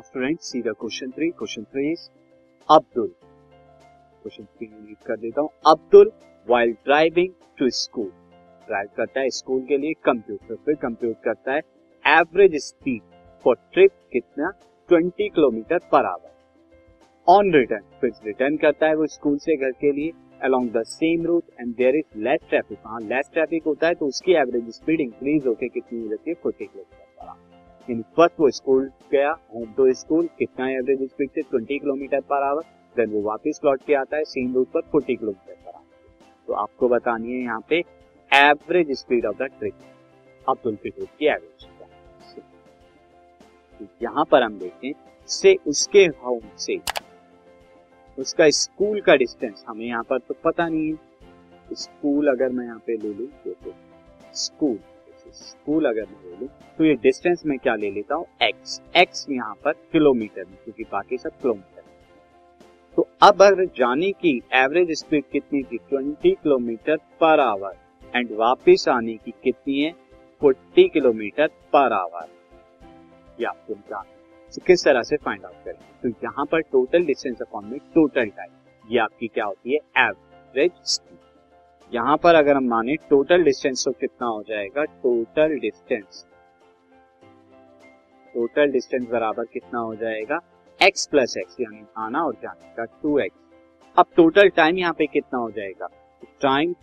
Student see the question three question three is Abdul question three read कर देता हूँ. Abdul while driving to school drive करता है school के लिए कंप्यूटर फिर कंप्यूट करता है एवरेज स्पीड फॉर ट्रिप कितना? 20 kilometer per hour on return फिर रिटर्न करता है वो स्कूल से घर के लिए along the same route and there is less traffic हाँ लेस ट्रैफ़िक होता है तो उसकी एवरेज स्पीड इंक्रीज होकर कितनी हो जाती है? फोर्टी किलोमीटर पर आवर यानी फ़र्स्ट वो स्कूल गया होम टू स्कूल कितना एवरेज स्पीड से? Twenty kilometer per hour then वो वापस लौट के आता है सेम रूट पर फोर्टी किलोमीटर पर आवर तो आपको बतानी है यहाँ पे average speed of the trip Abdul trip की एवरेज तो यहाँ पर हम देखें से उसके होम से, उसका स्कूल का डिस्टेंस हमें यहाँ पर तो पता नहीं है। स्कूल अगर मैं यहाँ पे ले लू तो स्कूल स्कूल अगर मैं ले लू तो ये डिस्टेंस में क्या ले लेता हूँ? एक्स एक्स यहाँ पर किलोमीटर में, क्योंकि बाकी सब किलोमीटर तो अब अगर जाने की एवरेज स्पीड कितनी थी? 20 किलोमीटर पर आवर एंड वापिस आने की कितनी है? 40 किलोमीटर पर आवर ये आपको जानना तो किस तरह से फाइंड आउट करें? तो यहाँ पर टोटल डिस्टेंस अपॉन में टोटल टाइम ये आपकी क्या होती है? एवरेज स्पीड यहाँ पर अगर हम माने टोटल डिस्टेंस तो कितना हो जाएगा? टोटल डिस्टेंस टोटल डिस्टेंस बराबर कितना हो जाएगा? एक्स प्लस एक्स यानी आना और जाने का टू एक्स अब टोटल टाइम यहाँ पे कितना हो जाएगा? Time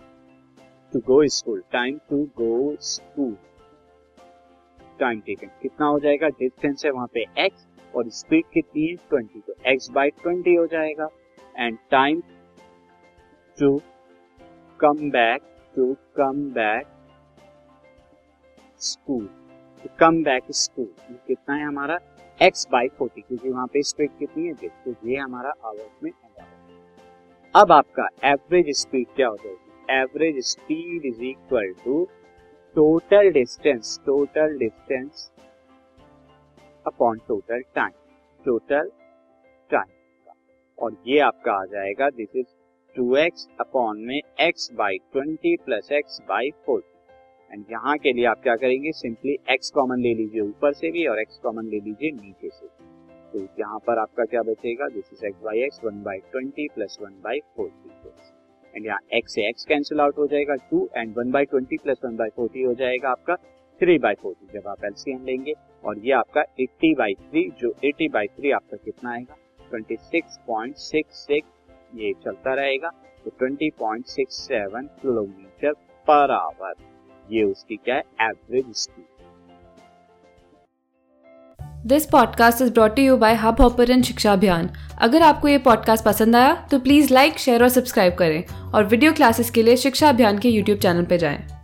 to go school time to go school time taken कितना हो जाएगा? डिस्टेंस है वहाँ पे एक्स और स्पीड कितनी है? ट्वेंटी तो एक्स बाई ट्वेंटी हो जाएगा. And time to come back to come back school to come back school कितना है हमारा? एक्स बाई फोर्टी क्योंकि वहाँ पे स्पीड कितनी है? तो ये हमारा आवर्स में अब आपका एवरेज स्पीड क्या हो जाएगी? Average speed is equal to total distance total distance upon total time total time और ये आपका आ जाएगा this is two x upon में x by twenty plus x by forty and यहाँ के लिए आप क्या करेंगे? सिंपली एक्स कॉमन ले लीजिए ऊपर से भी और एक्स कॉमन ले लीजिए नीचे से। तो यहाँ पर आपका क्या बचेगा? This is x by x one by twenty plus one by forty and यहाँ एक्स से एक्स कैंसिल आउट हो जाएगा two and one by twenty plus one by forty हो जाएगा आपका थ्री बाई फोर्टी जब आप एलसीएम लेंगे और ये आपका एट्टी बाई थ्री जो एटी बाई थ्री आपका कितना आएगा? Twenty six point six six ये चलता रहेगा तो twenty point six seven kilometer per hour. ये उसकी क्या है? Average speed this podcast is brought you by Hubhopper शिक्षा अभियान अगर आपको ये पॉडकास्ट पसंद आया तो प्लीज़ लाइक शेयर और सब्सक्राइब करें। और वीडियो क्लासेस के लिए शिक्षा अभियान के यूट्यूब चैनल पर जाएँ।